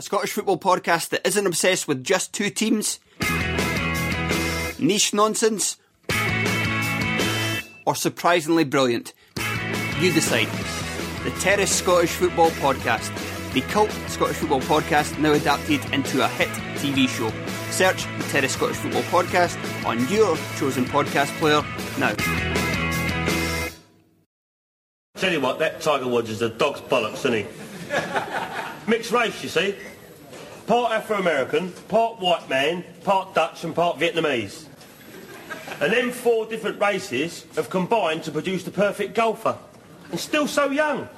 A Scottish football podcast that isn't obsessed with just two teams, niche nonsense, or surprisingly brilliant. You decide. The Terrace Scottish Football Podcast, the cult Scottish football podcast now adapted into a hit TV show. Search the Terrace Scottish Football Podcast on your chosen podcast player now. Tell you what, that Tiger Woods is a dog's bollocks, isn't he? Mixed race, you see. Part Afro-American, part white man, part Dutch and part Vietnamese. And them four different races have combined to produce the perfect golfer. And still so young.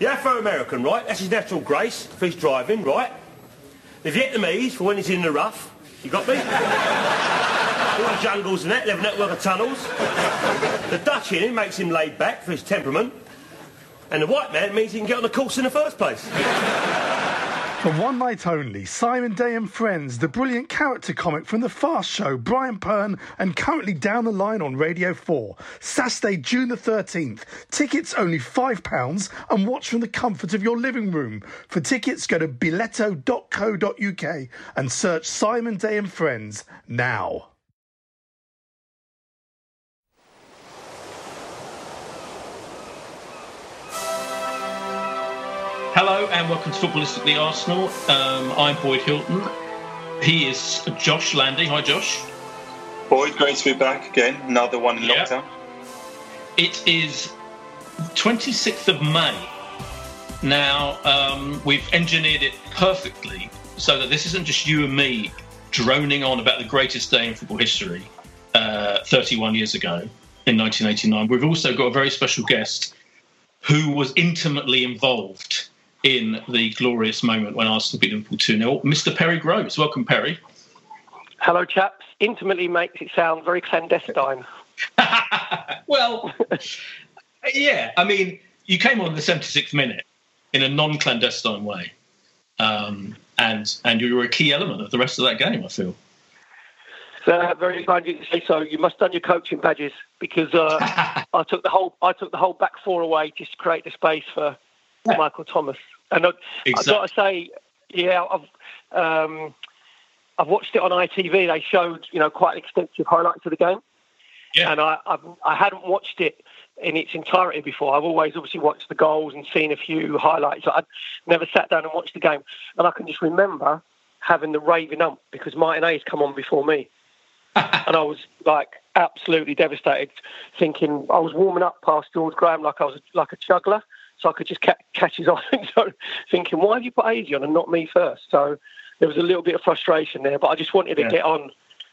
The Afro-American, right, that's his natural grace for his driving, right? The Vietnamese for when he's in the rough. You got me? All the jungles and that, live network of tunnels. The Dutch in him makes him laid back for his temperament. And the white man means he can get on the course in the first place. For one night only, Simon Day and Friends, the brilliant character comic from The Fast Show, Brian Pern, and currently down the line on Radio 4. Saturday, June the 13th. Tickets only £5 and watch from the comfort of your living room. For tickets, go to biletto.co.uk and search Simon Day and Friends now. Hello and welcome to Footballistically Arsenal. Um, I'm Boyd Hilton. He is Josh Landy. Hi, Josh. Boyd, great to be back again. Another one in Yeah. lockdown. It is 26th of May. Now, um, we've engineered it perfectly so that this isn't just you and me droning on about the greatest day in football history uh, 31 years ago in 1989. We've also got a very special guest who was intimately involved in the glorious moment when Arsenal beat Liverpool 2 0. Mr. Perry Groves. Welcome, Perry. Hello, chaps. Intimately makes it sound very clandestine. Well, yeah, I mean, you came on the 76th minute in a non clandestine way. Um, and and you were a key element of the rest of that game, I feel. Uh, very kind you to say so. You must have done your coaching badges because uh, I took the whole I took the whole back four away just to create the space for Michael Thomas. And I, I've got to say, yeah, I've um, I've watched it on ITV. They showed you know quite extensive highlights of the game, yeah. and I I've, I hadn't watched it in its entirety before. I've always obviously watched the goals and seen a few highlights. I'd never sat down and watched the game, and I can just remember having the raving ump because Martin Hayes come on before me, and I was like absolutely devastated, thinking I was warming up past George Graham like I was like a juggler, so I could just ca- catch his eye. so thinking, why have you put Hayes on and not me first? So there was a little bit of frustration there, but I just wanted to Yeah. get on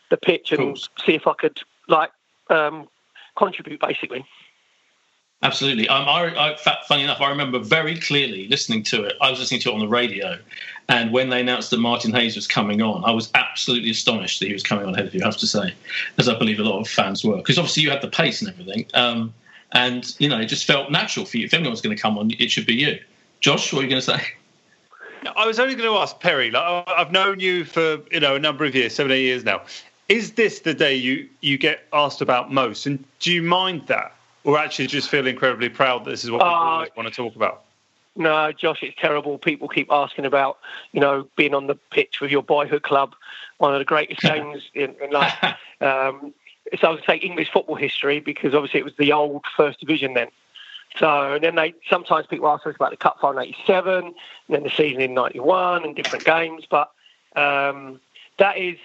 the pitch and see if I could like um, contribute basically. Absolutely. Um, I, I, funny enough, I remember very clearly listening to it. I was listening to it on the radio, and when they announced that Martin Hayes was coming on, I was absolutely astonished that he was coming on ahead of you. I have to say, as I believe a lot of fans were, because obviously you had the pace and everything. Um, and you know it just felt natural for you. If anyone's going to come on, it should be you. Josh, what are you going to say? I was only going to ask Perry. Like, I've known you for you know a number of years, seven, eight years now. Is this the day you you get asked about most, and do you mind that, or actually just feel incredibly proud that this is what people Uh, always want to talk about? No, Josh, it's terrible. People keep asking about, you know, being on the pitch with your boyhood club, one of the greatest games in, in life. Um, so I would say English football history because obviously it was the old First Division then. So and then they sometimes people ask us about the cup final in '87, and then the season in '91, and different games. But um, that is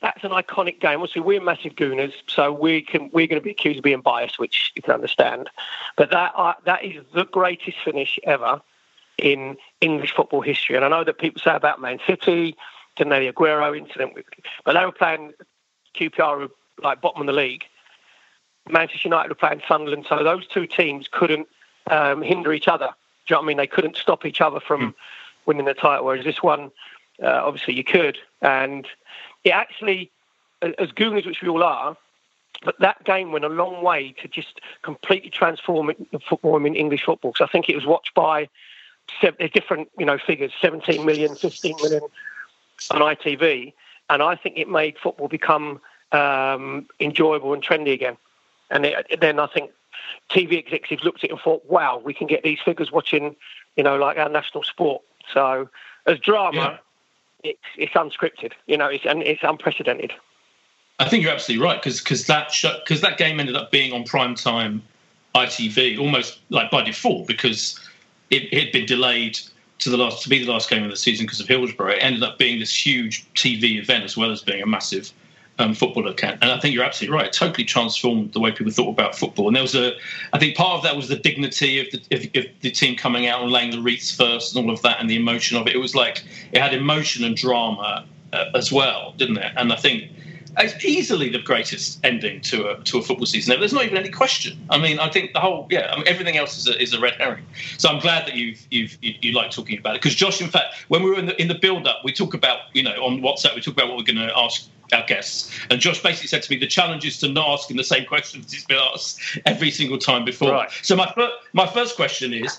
that's an iconic game. Obviously, we're massive Gooners, so we can we're going to be accused of being biased, which you can understand. But that uh, that is the greatest finish ever in English football history. And I know that people say about Man City, didn't they, the Aguero incident, but they were playing QPR, like bottom of the league. Manchester United were playing Sunderland, so those two teams couldn't um, hinder each other. Do you know what I mean? They couldn't stop each other from winning the title. Whereas this one, uh, obviously, you could. And it actually, as gooners which we all are, but that game went a long way to just completely transform it, football in English football. Because I think it was watched by seven, different, you know, figures: 17 million, 15 million on ITV, and I think it made football become um, enjoyable and trendy again. And it, then I think TV executives looked at it and thought, "Wow, we can get these figures watching, you know, like our national sport." So, as drama, it's it's unscripted, you know, it's and it's unprecedented. I think you're absolutely right because that because that game ended up being on prime time ITV almost like by default because it, it had been delayed to the last to be the last game of the season because of Hillsborough. It ended up being this huge TV event as well as being a massive um, football account. And I think you're absolutely right. It totally transformed the way people thought about football. And there was a, I think part of that was the dignity of the, of the team coming out and laying the wreaths first and all of that and the emotion of it. It was like it had emotion and drama uh, as well, didn't it? And I think it's easily the greatest ending to a to a football season. There's not even any question. I mean, I think the whole yeah, I mean, everything else is a, is a red herring. So I'm glad that you've you've you, you like talking about it because Josh, in fact, when we were in the in the build up, we talk about you know on WhatsApp, we talk about what we're going to ask our guests, and Josh basically said to me the challenge is to not ask him the same questions he's been asked every single time before. Right. So my fir- my first question is.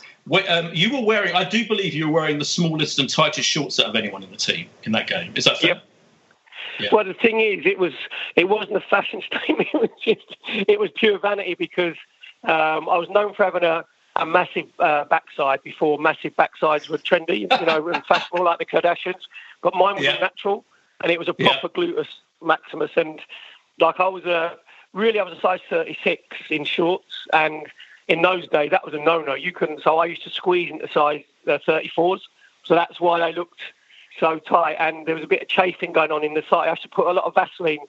Um, you were wearing, I do believe you were wearing the smallest and tightest shorts out of anyone in the team in that game. Is that fair? Yeah. Well, the thing is, it was it wasn't a fashion statement. It was just it was pure vanity because um, I was known for having a, a massive uh, backside before massive backsides were trendy, you know, and fashionable like the Kardashians. But mine was Yeah. natural, and it was a Yeah. proper gluteus maximus. And like I was a really, I was a size 36 in shorts, and in those days that was a no-no. You couldn't. So I used to squeeze into size uh, 34s. So that's why they looked so tight, and there was a bit of chafing going on in the side. I used to put a lot of Vaseline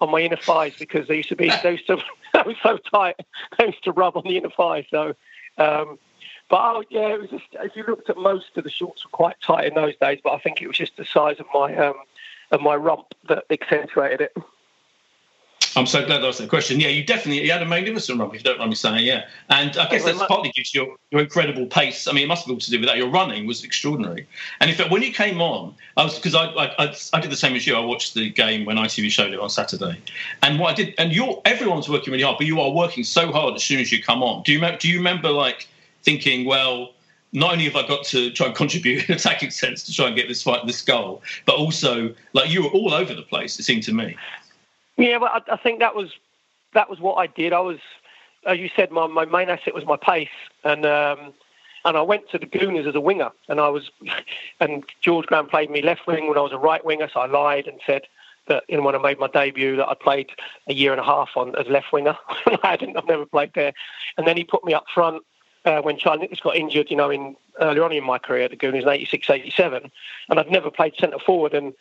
on my inner thighs because they used to be they used to they were so tight. They used to rub on the inner thigh. So, um, but oh, yeah, it was just if you looked at most of the shorts were quite tight in those days. But I think it was just the size of my um, of my rump that accentuated it. I'm so glad I asked that question. Yeah, you definitely you had a magnificent run, if you don't mind me saying. Yeah, and I guess that's partly due to your, your incredible pace. I mean, it must have all to do with that. Your running was extraordinary. And in fact, when you came on, I was because I, I I I did the same as you. I watched the game when ITV showed it on Saturday, and what I did, and you're everyone's working really hard, but you are working so hard as soon as you come on. Do you do you remember like thinking, well? Not only have I got to try and contribute in attacking sense to try and get this fight, this goal, but also like you were all over the place. It seemed to me. Yeah, well, I, I think that was that was what I did. I was, as you said, my, my main asset was my pace, and um, and I went to the Gooners as a winger, and I was, and George Graham played me left wing when I was a right winger, so I lied and said that you know when I made my debut that I played a year and a half on as left winger. I hadn't, I've never played there, and then he put me up front. Uh, when Charlie Nicholas got injured, you know, in earlier on in my career at the Gooners in 86, 87, and I'd never played centre forward. And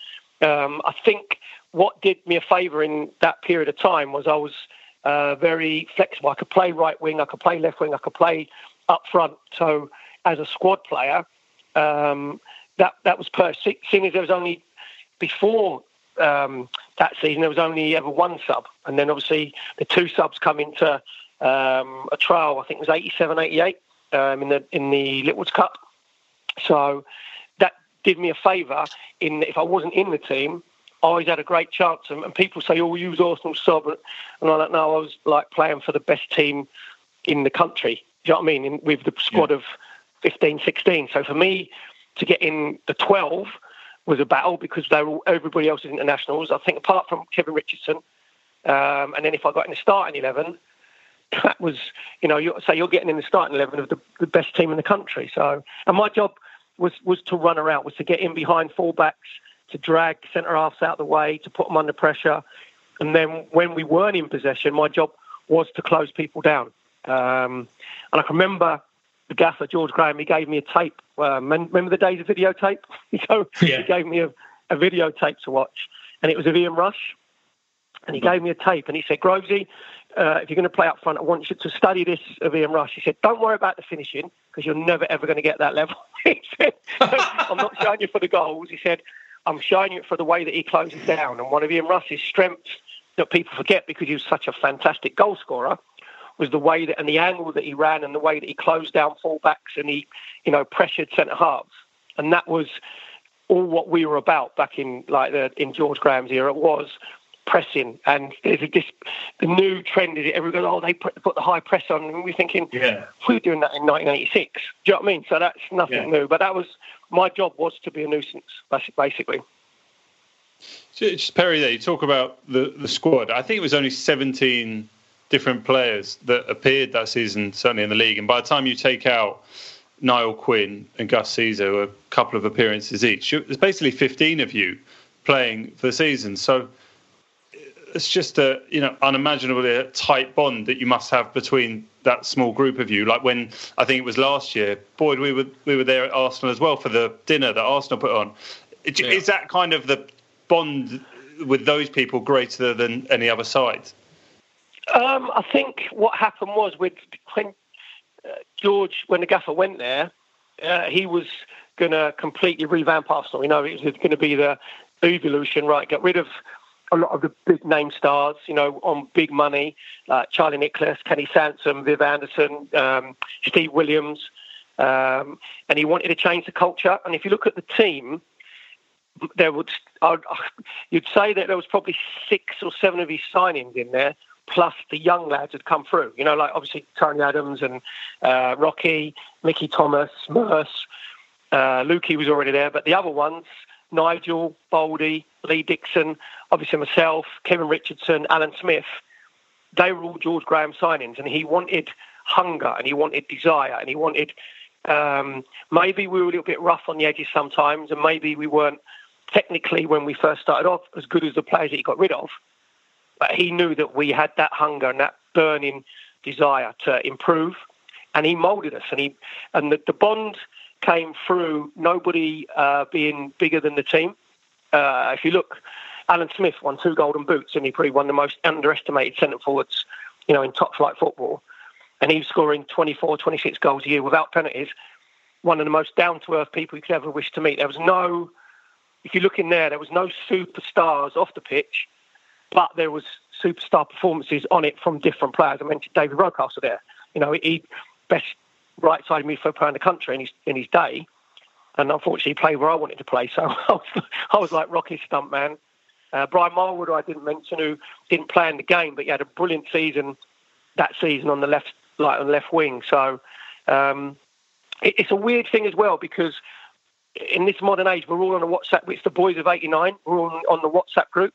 um, I think what did me a favour in that period of time was I was uh, very flexible. I could play right wing, I could play left wing, I could play up front. So as a squad player, um, that that was per. Seeing as there was only before um, that season, there was only ever one sub, and then obviously the two subs come into um, a trial. I think it was 87, 88 um, in the in the Littlewoods Cup. So that did me a favour in that if I wasn't in the team, I always had a great chance. And, and people say, "Oh, you was Arsenal sub," and I'm like, "No, I was like playing for the best team in the country. Do you know what I mean? In, with the squad of 15, 16. So for me to get in the 12 was a battle because they were all, everybody else is internationals. I think apart from Kevin Richardson, um, and then if I got in the starting 11, that was, you know, you say you're getting in the starting 11 of the, the best team in the country. So, and my job was was to run around, was to get in behind fullbacks, to drag centre halves out of the way, to put them under pressure, and then when we weren't in possession, my job was to close people down. Um, and I can remember the gaffer George Graham. He gave me a tape. Um, remember the days of videotape? so yeah. he gave me a, a videotape to watch, and it was of Ian Rush. And he gave me a tape, and he said, "Grovesy, uh, if you're going to play up front, I want you to study this of Ian Rush." He said, "Don't worry about the finishing because you're never ever going to get that level." he said, "I'm not showing you for the goals." He said, "I'm showing you for the way that he closes down." And one of Ian Rush's strengths that people forget because he was such a fantastic goal scorer was the way that and the angle that he ran and the way that he closed down fullbacks and he, you know, pressured centre halves. And that was all what we were about back in like the in George Graham's era was pressing. And there's a, this the new trend is everyone goes, oh, they put, put the high press on, and we're thinking, yeah, we were doing that in 1986. Do you know what I mean? So that's nothing yeah. new. But that was my job was to be a nuisance, basically. Just Perry, there you talk about the the squad. I think it was only 17 different players that appeared that season, certainly in the league. And by the time you take out Niall Quinn and Gus Caesar, a couple of appearances each, there's basically 15 of you playing for the season. So it's just a you know unimaginably tight bond that you must have between that small group of you. Like when I think it was last year, Boyd, we were we were there at Arsenal as well for the dinner that Arsenal put on. Yeah. Is that kind of the bond with those people greater than any other side? Um, I think what happened was with when uh, George, when the gaffer went there, uh, he was going to completely revamp Arsenal. You know, it was going to be the evolution, right? Get rid of a lot of the big name stars, you know, on big money, like Charlie Nicholas, Kenny Sansom, Viv Anderson, um, Steve Williams, um, and he wanted to change the culture. And if you look at the team, there would I'd, you'd say that there was probably six or seven of his signings in there plus the young lads had come through. You know, like obviously Tony Adams and uh, Rocky, Mickey Thomas, Merse, uh, Lukey was already there, but the other ones, Nigel, Baldy, Lee Dixon, obviously myself, Kevin Richardson, Alan Smith, they were all George Graham signings, and he wanted hunger and he wanted desire and he wanted. Um, maybe we were a little bit rough on the edges sometimes, and maybe we weren't technically when we first started off as good as the players that he got rid of. But he knew that we had that hunger and that burning desire to improve, and he moulded us. And he and the, the bond came through nobody uh, being bigger than the team. Uh, if you look, Alan Smith won two Golden Boots, and he probably won the most underestimated centre forwards, you know, in top flight football. And he was scoring 24, 26 goals a year without penalties. One of the most down to earth people you could ever wish to meet. There was no, if you look in there, there was no superstars off the pitch but there was superstar performances on it from different players. I mentioned David Rocastle there. You know, he best right side midfield player in the country in his in his day, and unfortunately he played where I wanted to play. So I was, I was like Rocky stump man. Uh, Brian Marwood, I didn't mention, who didn't play in the game, but he had a brilliant season that season on the left, like on the left wing. So um, it, it's a weird thing as well because in this modern age, we're all on a WhatsApp. It's the boys of '89. We're all on the WhatsApp group.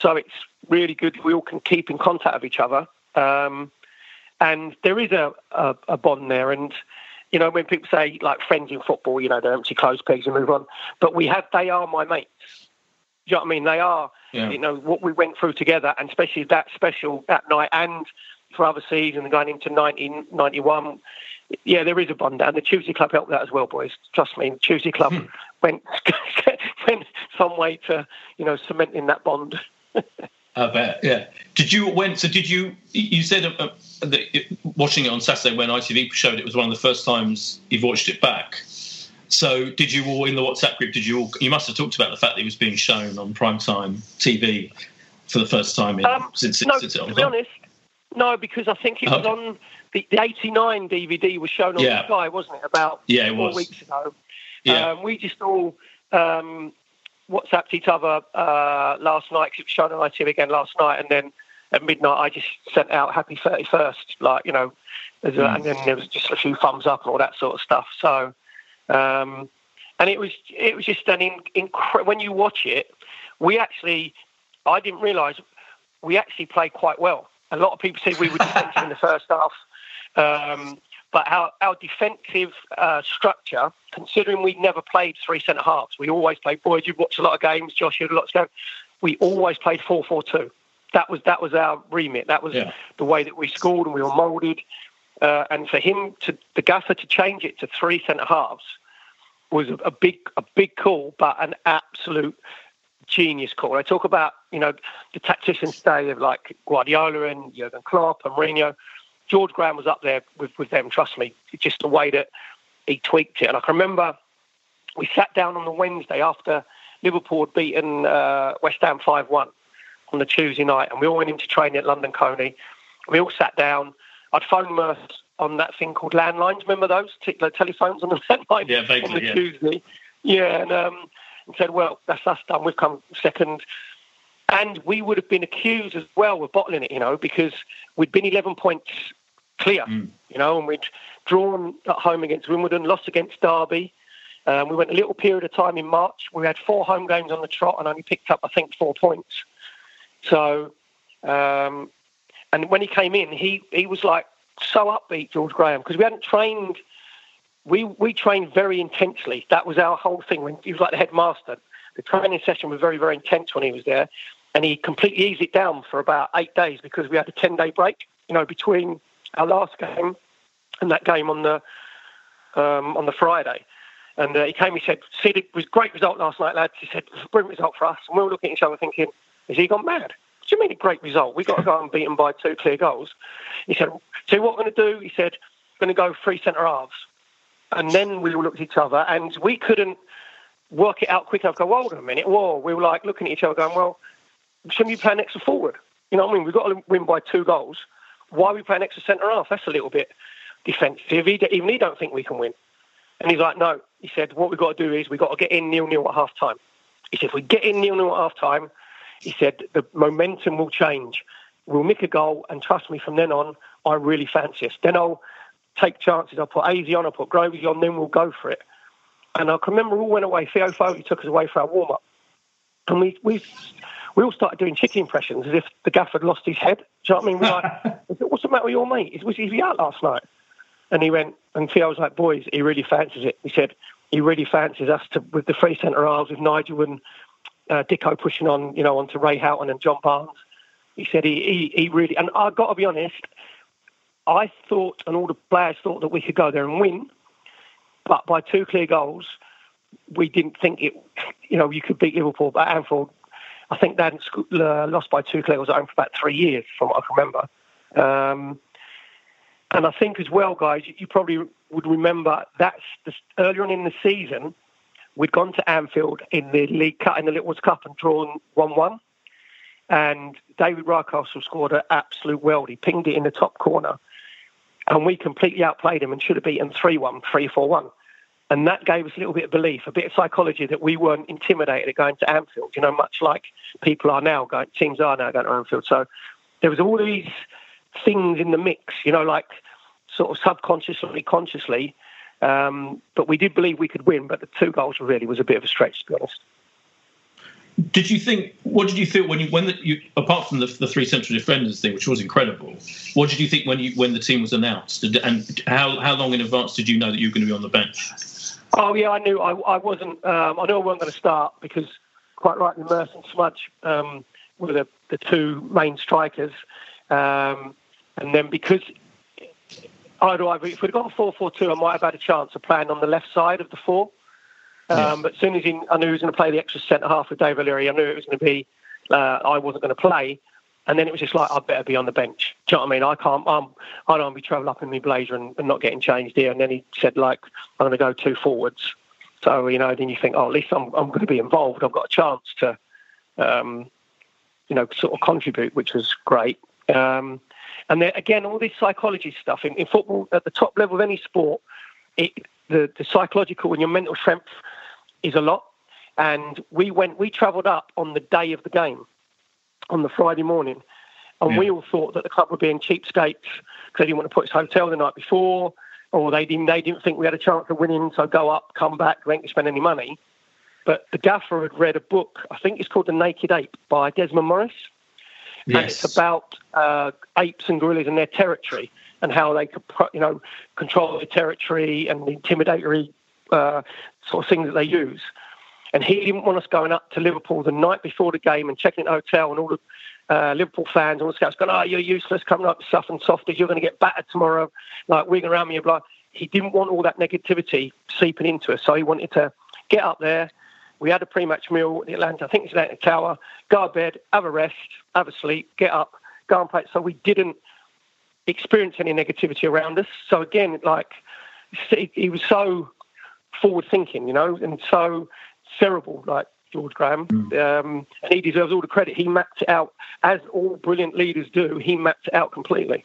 So it's really good we all can keep in contact with each other. Um, and there is a, a, a, bond there. And, you know, when people say like friends in football, you know, they're empty clothes pegs and move on. But we have, they are my mates. You know what I mean? They are, yeah. you know, what we went through together and especially that special that night and for other seasons going into 1991. Yeah, there is a bond, and the Tuesday Club helped that as well, boys. Trust me, the Tuesday Club went went some way to you know cementing that bond. I bet. Yeah. Did you when? So did you? You said uh, that watching it on Saturday when ITV showed it was one of the first times you've watched it back. So did you all in the WhatsApp group? Did you all? You must have talked about the fact that it was being shown on primetime TV for the first time in, um, since, no, since it to be honest, no, because I think it was on the, the '89 DVD was shown on yeah. Sky, wasn't it? About yeah, it four was. weeks ago. Yeah. Um, we just all um, WhatsApped each other uh, last night because it was shown on ITV again last night, and then at midnight, I just sent out "Happy 31st," like you know, a, and then there was just a few thumbs up and all that sort of stuff. So, um, and it was it was just an in, incre- when you watch it, we actually, I didn't realise we actually played quite well. A lot of people said we were defensive in the first half. Um, but our, our defensive uh, structure, considering we'd never played three centre halves, we always played. Boys, you've watched a lot of games. Josh, you had a lot to go. We always played four four two. That was that was our remit. That was Yeah. the way that we scored and we were moulded. Uh, and for him to the gaffer to change it to three centre halves was a, big a big call, but an absolute genius call. I talk about you know the tacticians day of like Guardiola and Jurgen Klopp and Mourinho. George Graham was up there with, with them. Trust me, just the way that he tweaked it. And I can remember we sat down on the Wednesday after Liverpool had beaten uh, West Ham five one on the Tuesday night, and we all went into training at London Colney. We all sat down. I'd phoned Murph on that thing called landlines. Remember those particular telephones on the landline Yeah, vaguely, on the yeah. Tuesday? Yeah, and, um, and said, "Well, that's us done. We've come second. And we would have been accused as well of bottling it, you know, because we'd been 11 points clear, you know, and we'd drawn at home against Wimbledon, lost against Derby. Um, we went a little period of time in March. We had four home games on the trot and only picked up, I think, four points. So, um, and when he came in, he, he was like so upbeat, George Graham, because we hadn't trained. We we trained very intensely. That was our whole thing. When he was like the headmaster, the training session was very very intense when he was there, and he completely eased it down for about eight days because we had a ten day break. You know, between our last game and that game on the um, on the Friday. And uh, he came, he said, see, it was great result last night, lads. He said, brilliant result for us. And we were looking at each other thinking, has he gone mad? Do you mean a great result? We've got to go and beat unbeaten by two clear goals. He said, so what we're going to do? He said, we're going to go three centre halves. And then we all looked at each other and we couldn't work it out quick enough. Go, well, hold on a minute. Whoa. We were like looking at each other going, well, shouldn't we play an extra forward? You know what I mean? We've got to win by two goals. Why are we playing extra centre half? That's a little bit defensive. He, even he don't think we can win. And he's like, no. He said, what we've got to do is we've got to get in nil-nil at half-time. He said, if we get in nil-nil at half-time, he said, the momentum will change. We'll nick a goal, and trust me, from then on, I really fancy us. Then I'll take chances. I'll put Azy on, I'll put Grovey on, then we'll go for it. And I can remember we all went away. Theo Foley took us away for our warm-up. And we, we, we all started doing chicken impressions as if the gaffer had lost his head. Do you know what I mean? We're like, what's the matter with your mate? Was he out last night? And he went, and Theo was like, boys, he really fancies it. He said, he really fancies us to with the three centre halves with Nigel and uh, Dicko pushing on, you know, onto Ray Houghton and John Barnes. He said he, he, he really, and I've got to be honest, I thought, and all the players thought that we could go there and win, but by two clear goals, we didn't think it, you know, you could beat Liverpool. But Anfield, I think they hadn't uh, lost by two clear goals at home for about three years, from what I can remember. Um, and I think as well, guys, you, you probably would remember that's earlier on in the season, we'd gone to Anfield in the League Cup, in the Littlewoods Cup, and drawn 1 1. And David Rocastle scored an absolute weld. He pinged it in the top corner. And we completely outplayed him and should have beaten 3 1, 3 4 1. And that gave us a little bit of belief, a bit of psychology that we weren't intimidated at going to Anfield, you know, much like people are now, going, teams are now going to Anfield. So there was all these things in the mix, you know, like sort of subconsciously, consciously. Um, but we did believe we could win, but the two goals really was a bit of a stretch, to be honest. Did you think? What did you feel when you when the, you apart from the, the three central defenders thing, which was incredible? What did you think when you when the team was announced? Did- And how how long in advance did you know that you were going to be on the bench? Oh yeah, I knew I, I wasn't. Um, I knew I wasn't going to start because, quite rightly, Merse and Smudge um, were the, the two main strikers, um, and then because I'd either if we'd gone four four two, I might have had a chance of playing on the left side of the four. Um, But as soon as he, I knew he was going to play the extra centre half with Dave O'Leary, I knew it was going to be uh, I wasn't going to play. And then it was just like I'd better be on the bench. Do you know what I mean? I can't. I'm, I don't want to be travelling up in my blazer and, and not getting changed here. And then he said like I'm going to go two forwards. So you know, then you think, oh, at least I'm I'm going to be involved. I've got a chance to, um, you know, sort of contribute, which was great. Um, and then again, all this psychology stuff in, in football at the top level of any sport, it, the the psychological and your mental strength is a lot. And we went, we travelled up on the day of the game, on the Friday morning, And Yeah. we all thought that the club were being cheapskates because they didn't want to put us hotel the night before, or they didn't they didn't think we had a chance of winning, so go up, come back, we ain't gonna spend any money. But the gaffer had read a book, I think it's called The Naked Ape by Desmond Morris. And it's about uh, apes and gorillas and their territory and how they could, you know, control the territory and the intimidatory uh, sort of thing that they use. And he didn't want us going up to Liverpool the night before the game and checking in the hotel and all the uh, Liverpool fans, and all the scouts going, oh, you're useless, coming up stuff and softies, you're going to get battered tomorrow, like wigging around me. Blah. He didn't want all that negativity seeping into us, so he wanted to get up there. We had a pre-match meal at the Atlantic, I think it's Atlantic Tower, go to bed, have a rest, have a sleep, get up, go and play. So we didn't experience any negativity around us. So again, like, he he was so forward thinking, you know, and so cerebral, like George Graham. Um, and he deserves all the credit. He mapped it out, as all brilliant leaders do, he mapped it out completely.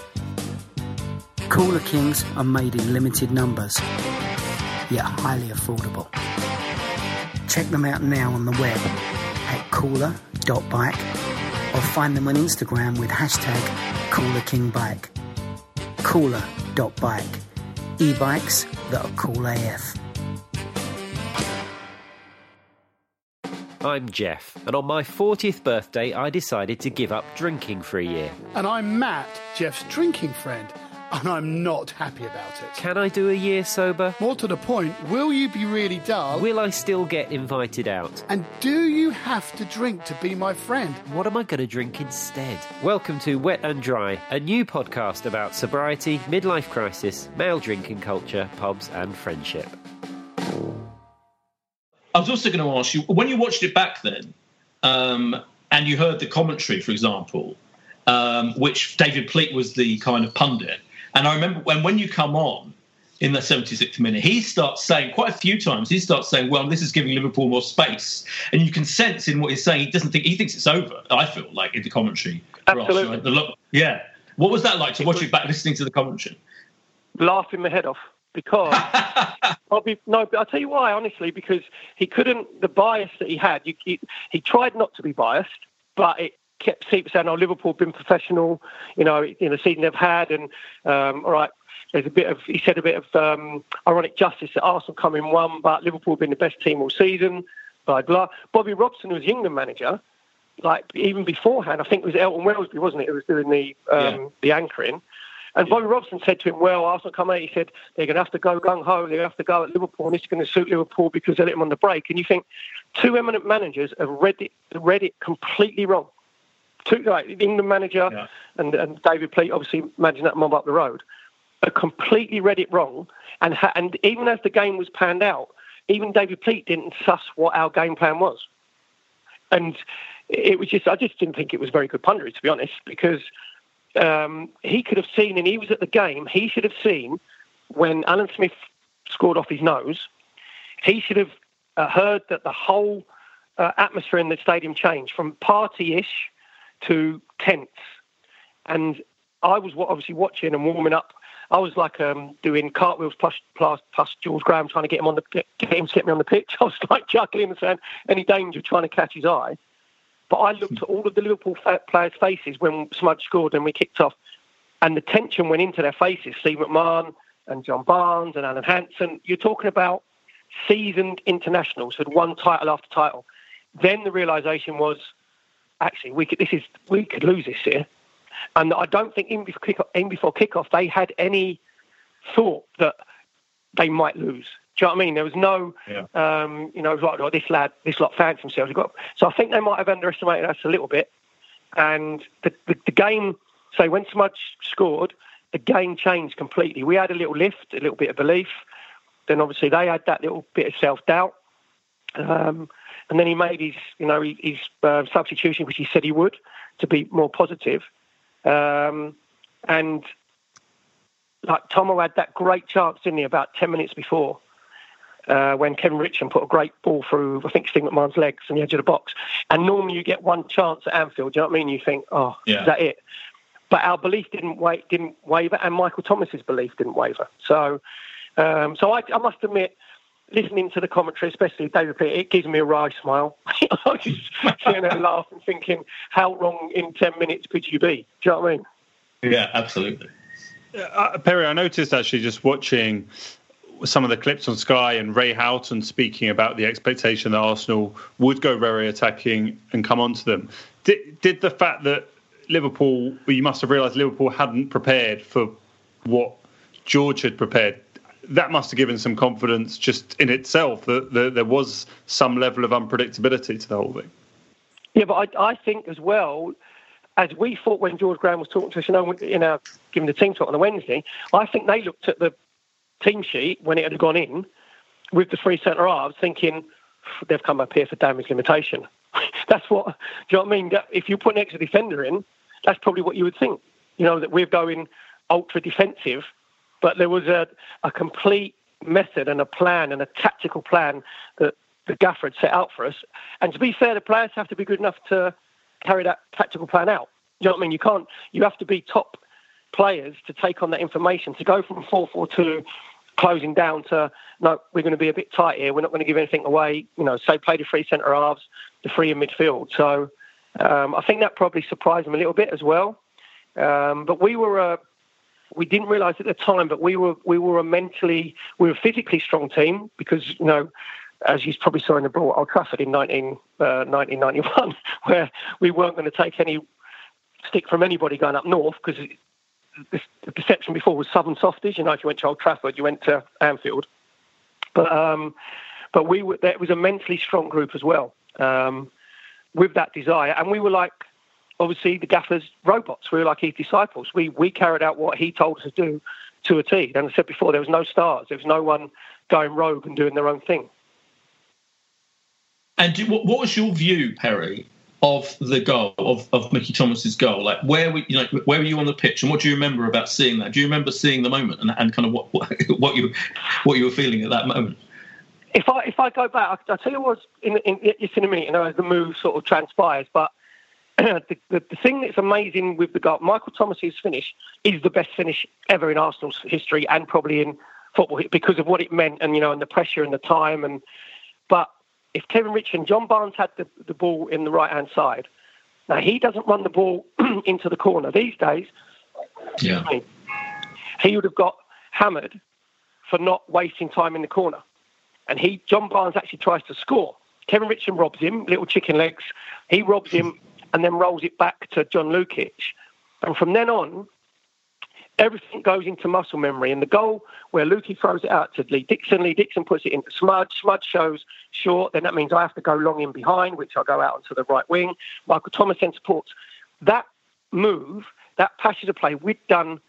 Cooler Kings are made in limited numbers, yet highly affordable. Check them out now on the web at cooler.bike or find them on Instagram with hashtag CoolerKingBike. Cooler.bike. E-bikes that are cool AF. I'm Jeff, and on my 40th birthday, I decided to give up drinking for a year. And I'm Matt, Jeff's drinking friend, and I'm not happy about it. Can I do a year sober? More to the point, will you be really dull? Will I still get invited out? And do you have to drink to be my friend? What am I going to drink instead? Welcome to Wet and Dry, a new podcast about sobriety, midlife crisis, male drinking culture, pubs, and friendship. I was also going to ask you when you watched it back then, um, and you heard the commentary, for example, um, which David Pleat was the kind of pundit. And I remember when when you come on in the 76th minute, he starts saying quite a few times. He starts saying, "Well, this is giving Liverpool more space," and you can sense in what he's saying. He doesn't think he thinks it's over. I feel like in the commentary. Ross, Absolutely. right? The yeah. What was that like to watch it back, listening to the commentary? laughing my head off because I'll be No, but I'll tell you why. Honestly, because he couldn't. The bias that he had, you, he, he tried not to be biased, but it kept keep saying, "Oh, Liverpool have been professional." You know, in the season they've had, and um, all right. There's a bit of, he said a bit of um, ironic justice that Arsenal come in one, but Liverpool have been the best team all season. Blah blah. Bobby Robson, was the England manager, like even beforehand, I think it was Elton Welsby, wasn't it? Who was doing the um, Yeah. the anchoring. And Bobby Robson said to him, "Well, Arsenal come out." He said they're going to have to go gung ho. They're going to have to go at Liverpool, and this is going to suit Liverpool because they let them on the break. And you think two eminent managers have read it read it completely wrong. Two like the England manager and and David Pleat, obviously managing that mob up the road, have completely read it wrong. And ha- and even as the game was panned out, even David Pleat didn't suss what our game plan was. And it was just, I just didn't think it was very good punditry, to be honest, because um, he could have seen, and he was at the game, he should have seen when Alan Smith scored off his nose, he should have uh, heard that the whole uh, atmosphere in the stadium changed from party-ish to tense. And I was obviously watching and warming up. I was like um, doing cartwheels plus, plus plus George Graham trying to get him on the get him to get me on the pitch. I was like chuckling and saying any danger trying to catch his eye. But I looked at all of the Liverpool players' faces when Smudge scored and we kicked off, and the tension went into their faces. Steve McMahon and John Barnes and Alan Hansen. You're talking about seasoned internationals who'd won title after title. Then the realization was, actually, we could, this is we could lose this year. And I don't think even before kickoff, even before kickoff they had any thought that they might lose. Do you know what I mean? There was no, um, you know, it was like, this lad, this lot fancy themselves. Got, so I think they might have underestimated us a little bit. And the, the, the game, say, when Smudge scored, the game changed completely. We had a little lift, a little bit of belief. then obviously they had that little bit of self doubt. Um, and then he made his, you know, his uh, substitution, which he said he would, to be more positive. Um, and like Tomo had that great chance, didn't he, about ten minutes before, uh, when Kevin Richardson put a great ball through, I think Steve McMahon's legs in the edge of the box. And normally you get one chance at Anfield. Do you know what I mean? You think, oh, Yeah. is that it? But our belief didn't wa- didn't waver, and Michael Thomas's belief didn't waver. So, um, so I, I must admit, listening to the commentary, especially David Pleat, it gives me a wry smile. I was just sitting there laughing, thinking, how wrong in ten minutes could you be? Do you know what I mean? Yeah, absolutely. Uh, Perry, I noticed actually just watching some of the clips on Sky and Ray Houghton speaking about the expectation that Arsenal would go very attacking and come onto them. Did, did the fact that Liverpool, you must have realised Liverpool hadn't prepared for what George had prepared. That must have given some confidence just in itself that, that there was some level of unpredictability to the whole thing. Yeah, but I, I think as well, as we thought when George Graham was talking to us, you know, in our giving the team talk on the Wednesday, I think they looked at the team sheet when it had gone in with the three centre halves, thinking they've come up here for damage limitation. that's what. Do you know what I mean? If you put an extra defender in, that's probably what you would think. You know that we're going ultra defensive, but there was a a complete method and a plan and a tactical plan that the gaffer had set out for us. And to be fair, the players have to be good enough to carry that tactical plan out. You know what I mean? You can't. You have to be top players to take on that information to go from four four two closing down to no, we're going to be a bit tight here. We're not going to give anything away. You know, say play the three centre halves, the three in midfield. So um, I think that probably surprised them a little bit as well. Um, but we were a we didn't realise at the time, but we were we were a mentally we were a physically strong team because you know. As you probably saw in the brawl at Old Trafford in 19, uh, 1991, where we weren't going to take any stick from anybody going up north because the, perception before was southern softies. You know, if you went to Old Trafford, you went to Anfield. But um, but we were, it was a mentally strong group as well, um, with that desire, and we were like obviously the gaffers robots. We were like his disciples. We we carried out what he told us to do to a T. And I said before, there was no stars. There was no one going rogue and doing their own thing. And do, what, what was your view, Perry, of the goal of, of Mickey Thomas's goal? Like where were you know where were you on the pitch, and what do you remember about seeing that? Do you remember seeing the moment and, and kind of what, what what you what you were feeling at that moment? If I if I go back, I'll, I'll tell you what. In, in just in a minute, you know, as the move sort of transpires. But the, the the thing that's amazing with the goal, Michael Thomas's finish is the best finish ever in Arsenal's history, and probably in football because of what it meant, and you know, and the pressure and the time. And but if Kevin Rich and John Barnes had the, the ball in the right hand side, now he doesn't run the ball into the corner these days. Yeah. He would have got hammered for not wasting time in the corner. And he, John Barnes actually tries to score. Kevin Richardson robs him, little chicken legs. He robs him and then rolls it back to John Lukic. And from then on, everything goes into muscle memory. And the goal where Lukey throws it out to Lee Dixon, Lee Dixon puts it into Smudge. Smudge shows short, then that means I have to go long in behind, which I'll go out onto the right wing. Michael Thomas then supports. That move, that passage of play, we've done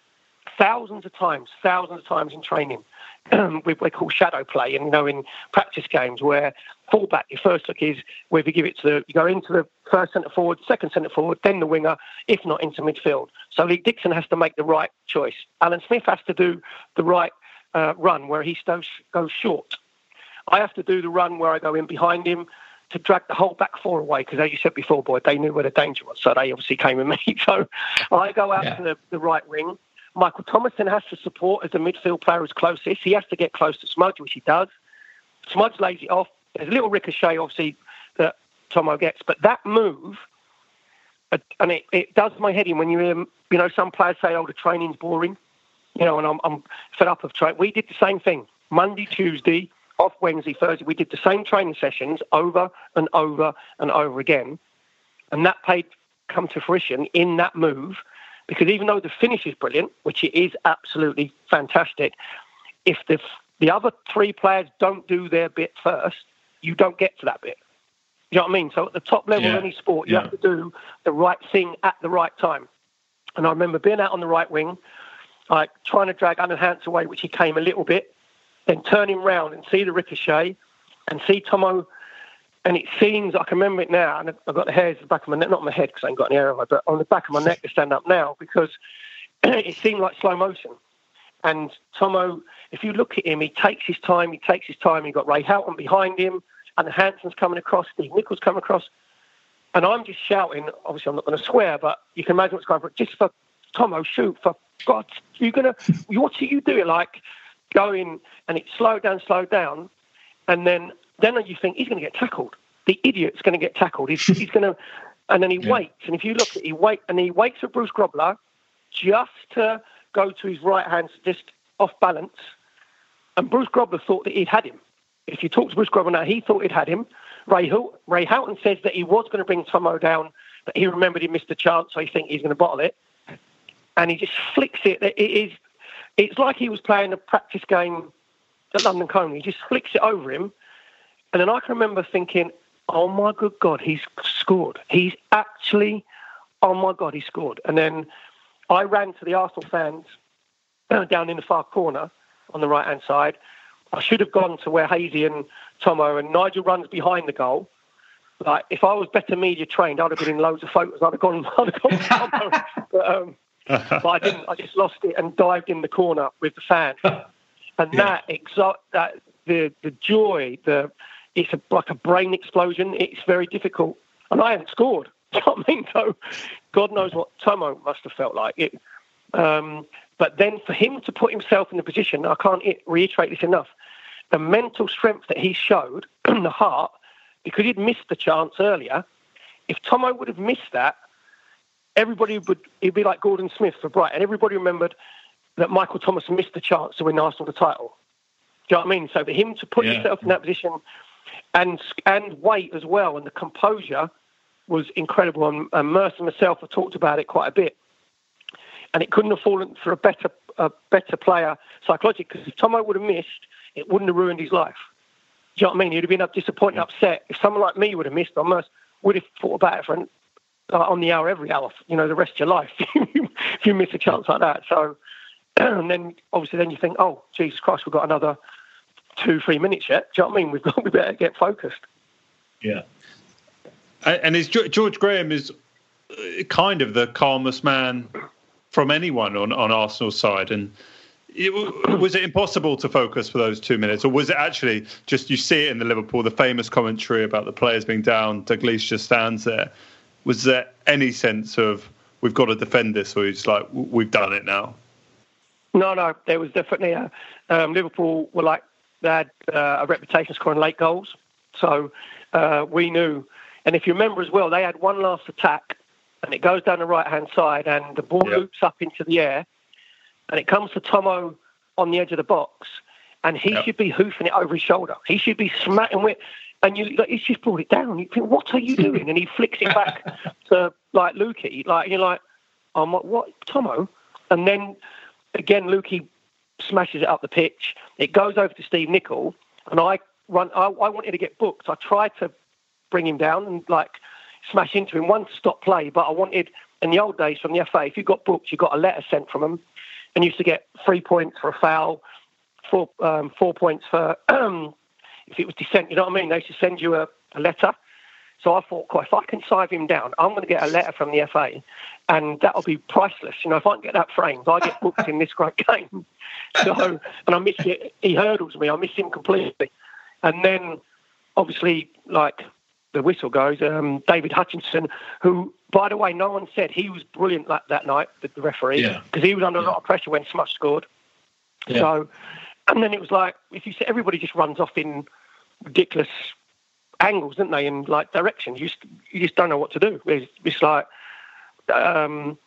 thousands of times, thousands of times in training. we, we call shadow play, and you know, in practice games where fullback, your first look is whether you give it to the, you go into the first centre forward, second centre forward, then the winger, if not into midfield. So Lee Dixon has to make the right choice. Alan Smith has to do the right uh, run where he goes, goes short. I have to do the run where I go in behind him to drag the whole back four away because, as you said before, boy, they knew where the danger was, so they obviously came with me. So I go out to the, the right wing. Michael Thomason has to support as a midfield player who's closest. He has to get close to Smudge, which he does. Smudge lays it off. There's a little ricochet, obviously, that Tomo gets, but that move, and it, it does my head in when you hear, you know, some players say, "Oh, the training's boring," you know, and I'm, I'm fed up of training. We did the same thing Monday, Tuesday, off Wednesday, Thursday. We did the same training sessions over and over and over again, and that paid come to fruition in that move because even though the finish is brilliant, which it is absolutely fantastic, if the the other three players don't do their bit first, you don't get to that bit. You know what I mean? So at the top level Yeah. of any sport, you Yeah. have to do the right thing at the right time. And I remember being out on the right wing, like trying to drag Alan Hansen away, which he came a little bit, then turn him round and see the ricochet and see Tomo. And it seems, I can remember it now, and I've got the hairs on the back of my neck, not my head because I ain't got any hair on my, but on the back of my neck to stand up now because it seemed like slow motion. And Tomo, if you look at him, he takes his time, he takes his time. You've got Ray Houghton behind him, and Hansen's coming across, Steve Nicol's coming across. And I'm just shouting, obviously I'm not going to swear, but you can imagine what's going on. Just for Tomo, shoot, for God, you're going to, what are you doing? Like, going, and it slowed down, slowed down. And then, then you think he's going to get tackled. The idiot's going to get tackled. He's, he's going to, and then he yeah. waits. And if you look at, he wait, and he waits for Bruce Grobbelaar just to go to his right hand, just off balance. And Bruce Grobbelaar thought that he'd had him. If you talk to Bruce Grobbelaar now, he thought he'd had him. Ray, Ray Houghton says that he was going to bring Tomo down, but he remembered he missed a chance, so he thinks he's going to bottle it. And he just flicks it. It is, it's like he was playing a practice game at London Colney. He just flicks it over him. And then I can remember thinking, oh my good God, he's scored. He's actually, oh my God, he scored. And then I ran to the Arsenal fans down in the far corner on the right hand side. I should have gone to where Hazy and Tomo and Nigel runs behind the goal. Like if I was better media trained, I'd have been in loads of photos. I'd have gone, I'd have gone Tomo. but, um, but I didn't. I just lost it and dived in the corner with the fan. And yeah. that exa- that the the joy, the it's a, like a brain explosion. It's very difficult, and I haven't scored. you know what I mean? So, God knows what Tomo must have felt like. It, um, but then for him to put himself in the position, I can't reiterate this enough. The mental strength that he showed, the heart, because he'd missed the chance earlier. If Tomo would have missed that, everybody would it'd be like Gordon Smith for Brighton. Everybody remembered that Michael Thomas missed the chance to win Arsenal the title. Do you know what I mean? So for him to put yeah. himself in that position and and wait as well, and the composure was incredible. And, and Merse and myself have talked about it quite a bit. And it couldn't have fallen for a better a better player psychologically because if Tomo would have missed, it wouldn't have ruined his life. Do you know what I mean? He'd have been up disappointed, upset. If someone like me would have missed, I must would have thought about it for an, uh, on the hour every hour, you know, the rest of your life if you miss a chance like that. So, and then obviously then you think, oh, Jesus Christ, we've got another two, three minutes yet. Do you know what I mean? We've got we better get focused. Yeah. And is George Graham is uh, kind of the calmest man from anyone on on Arsenal's side, and it, was it impossible to focus for those two minutes, or was it actually just you see it in the Liverpool, the famous commentary about the players being down, Dalglish just stands there. Was there any sense of we've got to defend this, or it's like we've done it now? No, no, there was definitely a um, Liverpool were like they had uh, a reputation scoring late goals, so uh, we knew. And if you remember as well, they had one last attack, and it goes down the right hand side, and the ball yep. loops up into the air, and it comes to Tomo on the edge of the box, and he yep. should be hoofing it over his shoulder. He should be smacking with, and you like, he's just brought it down. You think, what are you doing? and he flicks it back to like Lukey, like you're like, oh my, what Tomo? And then again, Lukey smashes it up the pitch. It goes over to Steve Nicol, and I run. I, I wanted to get booked. I tried to bring him down and like smash into him. One stop play, but I wanted in the old days from the FA, if you got booked, you got a letter sent from them, and used to get three points for a foul, four um, four points for if it was dissent. You know what I mean? They used to send you a, a letter. So I thought, well, if I can sive him down, I'm going to get a letter from the FA, and that'll be priceless. You know, if I can get that framed, I get booked in this great game. So, and I miss it. He hurdles me. I miss him completely. And then, obviously, like the whistle goes, um, David Hutchinson, who, by the way, no one said he was brilliant that, that night, the, the referee, because yeah. he was under yeah. a lot of pressure when Smush scored. Yeah. So, and then it was like, if you see, everybody just runs off in ridiculous angles, don't they, in like directions. You just, you just don't know what to do. It's, it's like um,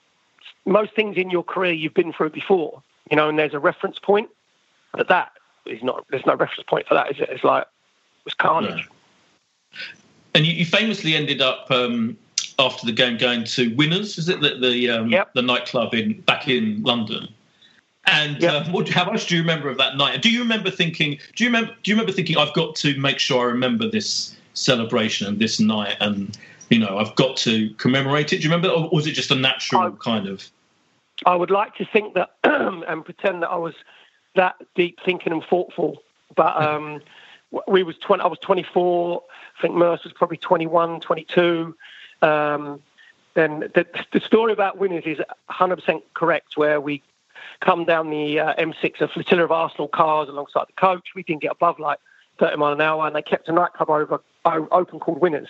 most things in your career you've been through before, you know, and there's a reference point, but that is not. There's no reference point for that, is it? It's like it was carnage. And you, you, famously ended up um, after the game going to Winners, is it the the, um, yep. the nightclub in back in London? And yep. uh, what, how much do you remember of that night? Do you remember thinking? Do you remember? Do you remember thinking? I've got to make sure I remember this celebration and this night, and you know, I've got to commemorate it. Do you remember, or was it just a natural I, kind of? I would like to think that and pretend that I was that deep thinking and thoughtful. But um, we was 20, I was 24. I think Merse was probably 21, 22. Um, then the, the story about winners is 100% correct, where we come down the uh, M6, a flotilla of Arsenal cars alongside the coach. We didn't get above like 30 mile an hour, and they kept a nightclub over, open called Winners.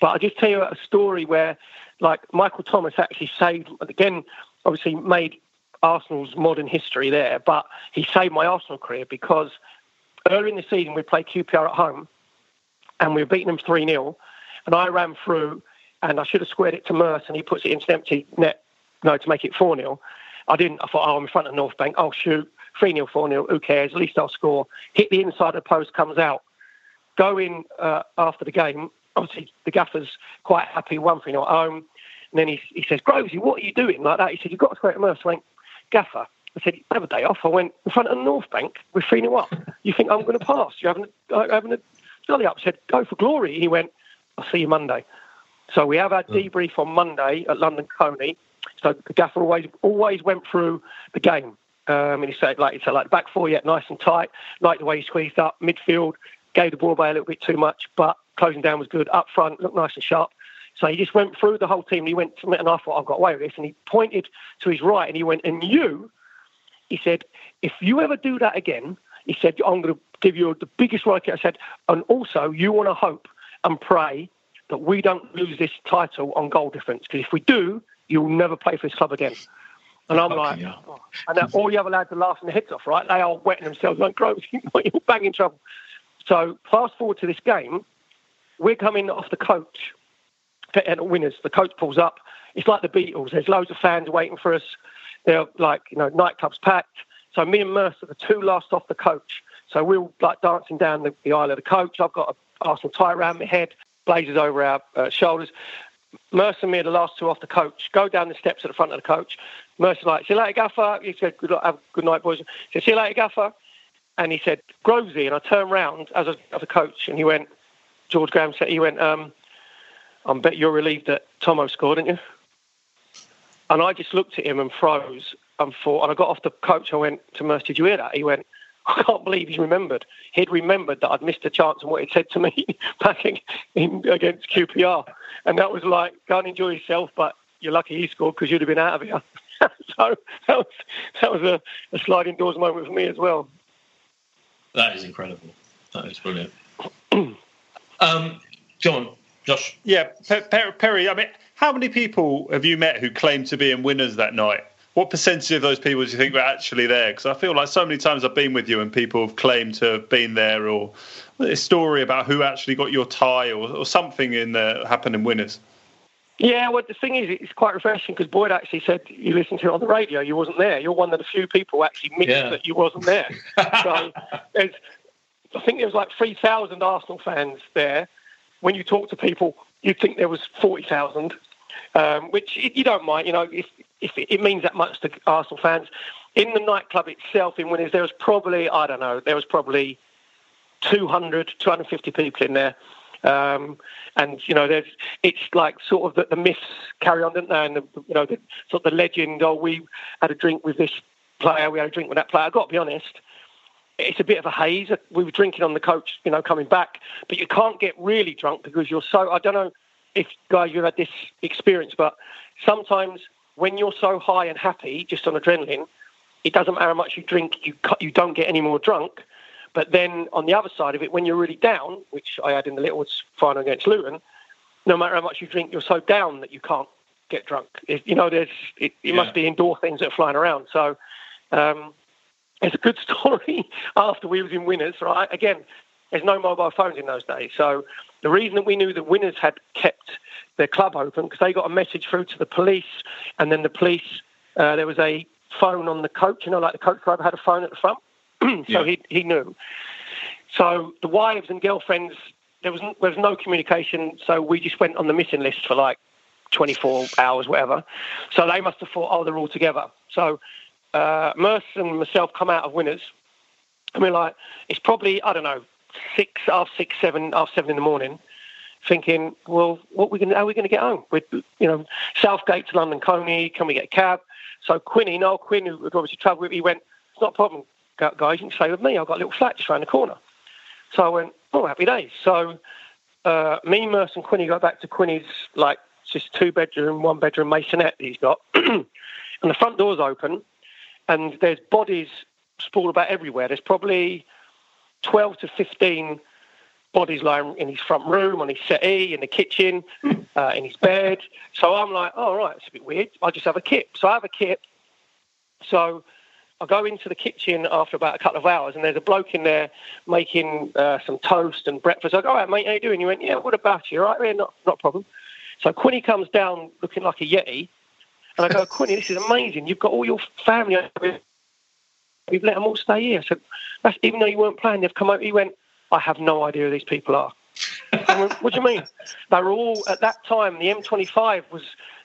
But I'll just tell you a story where, like, Michael Thomas actually saved, again, obviously made Arsenal's modern history there, but he saved my Arsenal career because early in the season we played QPR at home and we were beating them 3 0. And I ran through and I should have squared it to Merse and he puts it into an empty net, no, to make it 4 0. I didn't. I thought, oh, I'm in front of North Bank. Oh, shoot. 3 0, 4 0. Who cares? At least I'll score. Hit the inside of the post, comes out. Go in uh, after the game. Obviously, the gaffer's quite happy, 1 3 0 at home. And then he, he says, Grovesy, what are you doing like that? He said, You've got to square it to Merse. I went, Gaffer, I said, have a day off. I went in front of the North Bank with 3 0 up. You think I'm going to pass? You're having a, uh, having a jolly up. I said, go for glory. He went, I'll see you Monday. So we have our hmm. debrief on Monday at London Colney. So the gaffer always always went through the game. Um, and he said, like he said, like back four yet nice and tight. Like the way he squeezed up midfield, gave the ball away a little bit too much, but closing down was good. Up front, looked nice and sharp. So he just went through the whole team. And He went to me, and I thought, I've got away with this. And he pointed to his right, and he went, and you, he said, if you ever do that again, he said, I'm going to give you the biggest right. kick. I said, and also you want to hope and pray that we don't lose this title on goal difference because if we do, you'll never play for this club again. And I'm like, yeah. oh. and all the other lads are laughing their heads off, right? They are wetting themselves like crows. You're bang in trouble. So fast forward to this game, we're coming off the coach at winners. The coach pulls up. It's like the Beatles. There's loads of fans waiting for us. They're like, you know, nightclubs packed. So me and Merse, the two last off the coach. So we're like dancing down the, the aisle of the coach. I've got an Arsenal tie around my head, blazers over our uh, shoulders. Merse and me are the last two off the coach. Go down the steps at the front of the coach. Merse's like, see you later, Gaffer. He said, good, have, good night, boys. He said, see you later, Gaffer. And he said, Grovesy. And I turned round as a, as a coach and he went, George Graham said, he went, um, I bet you're relieved that Tomo scored, aren't you? And I just looked at him and froze and thought, and I got off the coach. I went to Merse, did you hear that? He went, I can't believe he remembered. He'd remembered that I'd missed a chance and what he'd said to me back in, in, against QPR. And that was like, go and enjoy yourself, but you're lucky he scored because you'd have been out of here. so that was, that was a, a sliding doors moment for me as well. That is incredible. That is brilliant. um, John, Josh. Yeah, Perry. I mean, how many people have you met who claim to be in winners that night? What percentage of those people do you think were actually there? Because I feel like so many times I've been with you and people have claimed to have been there, or a story about who actually got your tie, or, or something in there happened in winners. Yeah, well, the thing is, it's quite refreshing because Boyd actually said you listened to it on the radio. You wasn't there. You're one of the few people who actually missed yeah. that you wasn't there. so there's, I think there was like three thousand Arsenal fans there, when you talk to people, you'd think there was 40,000, um, which you don't mind, you know, if, if it means that much to Arsenal fans. In the nightclub itself in Winners, there was probably, I don't know, there was probably 200, 250 people in there. Um, and you know, there's it's like sort of the, the myths carry on, don't they? And the, you know, the, sort of the legend. Oh, we had a drink with this player, we had a drink with that player. I've got to be honest it's a bit of a haze. We were drinking on the coach, you know, coming back, but you can't get really drunk because you're so. I don't know if guys you've had this experience, but sometimes when you're so high and happy, just on adrenaline, it doesn't matter how much you drink, you you don't get any more drunk. But then on the other side of it, when you're really down, which I had in the Littlewoods final against Luton, no matter how much you drink, you're so down that you can't get drunk. It, you know, there's it, it yeah. must be indoor things that are flying around. So. Um, it's a good story after we was in winners, right? Again, there's no mobile phones in those days. So the reason that we knew that winners had kept their club open because they got a message through to the police, and then the police uh, there was a phone on the coach. You know, like the coach driver had a phone at the front, so yeah. he he knew. So the wives and girlfriends, there was there was no communication. So we just went on the missing list for like 24 hours, whatever. So they must have thought, oh, they're all together. So uh, Merse and myself come out of winners. I mean, like, it's probably, I don't know, six, half six, seven, half seven in the morning, thinking, well, what we going how are we going to get home? With, you know, Southgate to London Coney, can we get a cab? So Quinny, Niall Quinn, who would obviously travel with me, went, it's not a problem. Gu- guys, you can stay with me. I've got a little flat just round the corner. So I went, oh, happy days. So uh, me, Merse, and Quinny go back to Quinny's like just two bedroom, one bedroom masonette that he's got, and the front door's open, and there's bodies sprawled about everywhere. There's probably twelve to fifteen bodies lying in his front room, on his settee, in the kitchen, uh, in his bed. So I'm like, oh, right, it's a bit weird. I just have a kip. So I have a kip. So I go into the kitchen after about a couple of hours, and there's a bloke in there making uh, some toast and breakfast. I go, all right, mate, how are you doing? He went, yeah, what about you? All right, yeah, not, not a problem. So Quinny comes down looking like a Yeti, and I go, Quinny, this is amazing. You've got all your family over We've let them all stay here. So that's even though you weren't playing, they've come over. He went, I have no idea who these people are. I went, what do you mean? They were all at that time. The M25 was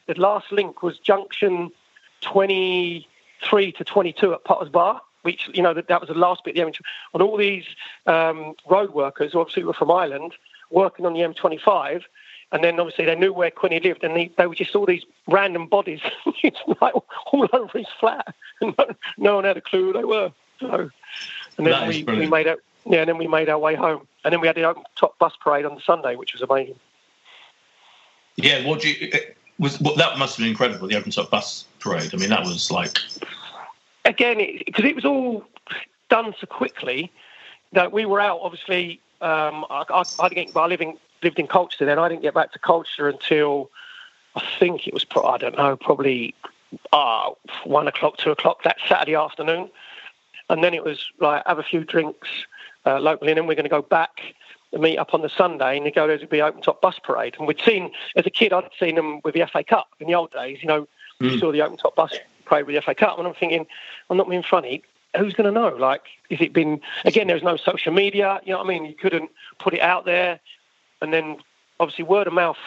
the last link was junction 23 to 22 at Potters Bar. Which you know that, that was the last bit. of The M25, and all these um, road workers, who obviously were from Ireland, working on the M25, and then obviously they knew where Quinny lived, and they, they were just all these random bodies like all over his flat, and no, no one had a clue who they were. So, and then we, we made out, yeah, and then we made our way home, and then we had the open top bus parade on the Sunday, which was amazing. Yeah, what do you was? Well, that must have been incredible. The open top bus parade. I mean, that was like Again, because it, was all done so quickly that we were out. Obviously, um, I, I, I didn't. In, lived in Colchester then. I didn't get back to Colchester until I think it was. I don't know, probably uh, one o'clock, two o'clock that Saturday afternoon, and then it was like have a few drinks uh, locally, and then we're going to go back and meet up on the Sunday and go there to be open top bus parade. And we'd seen as a kid, I'd seen them with the FA Cup in the old days. You know, you Mm. saw the open top bus parade with the FA Cup, and I'm thinking, I'm not being funny. Who's going to know? Like, is it been again? There was no social media. You know what I mean? You couldn't put it out there, and then obviously word of mouth.